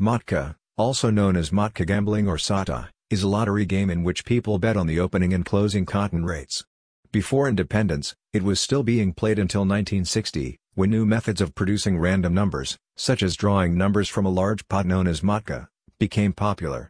Matka, also known as matka gambling or satta, is a lottery game in which people bet on the opening and closing cotton rates. Before independence, it was still being played until 1960, when new methods of producing random numbers, such as drawing numbers from a large pot known as matka, became popular.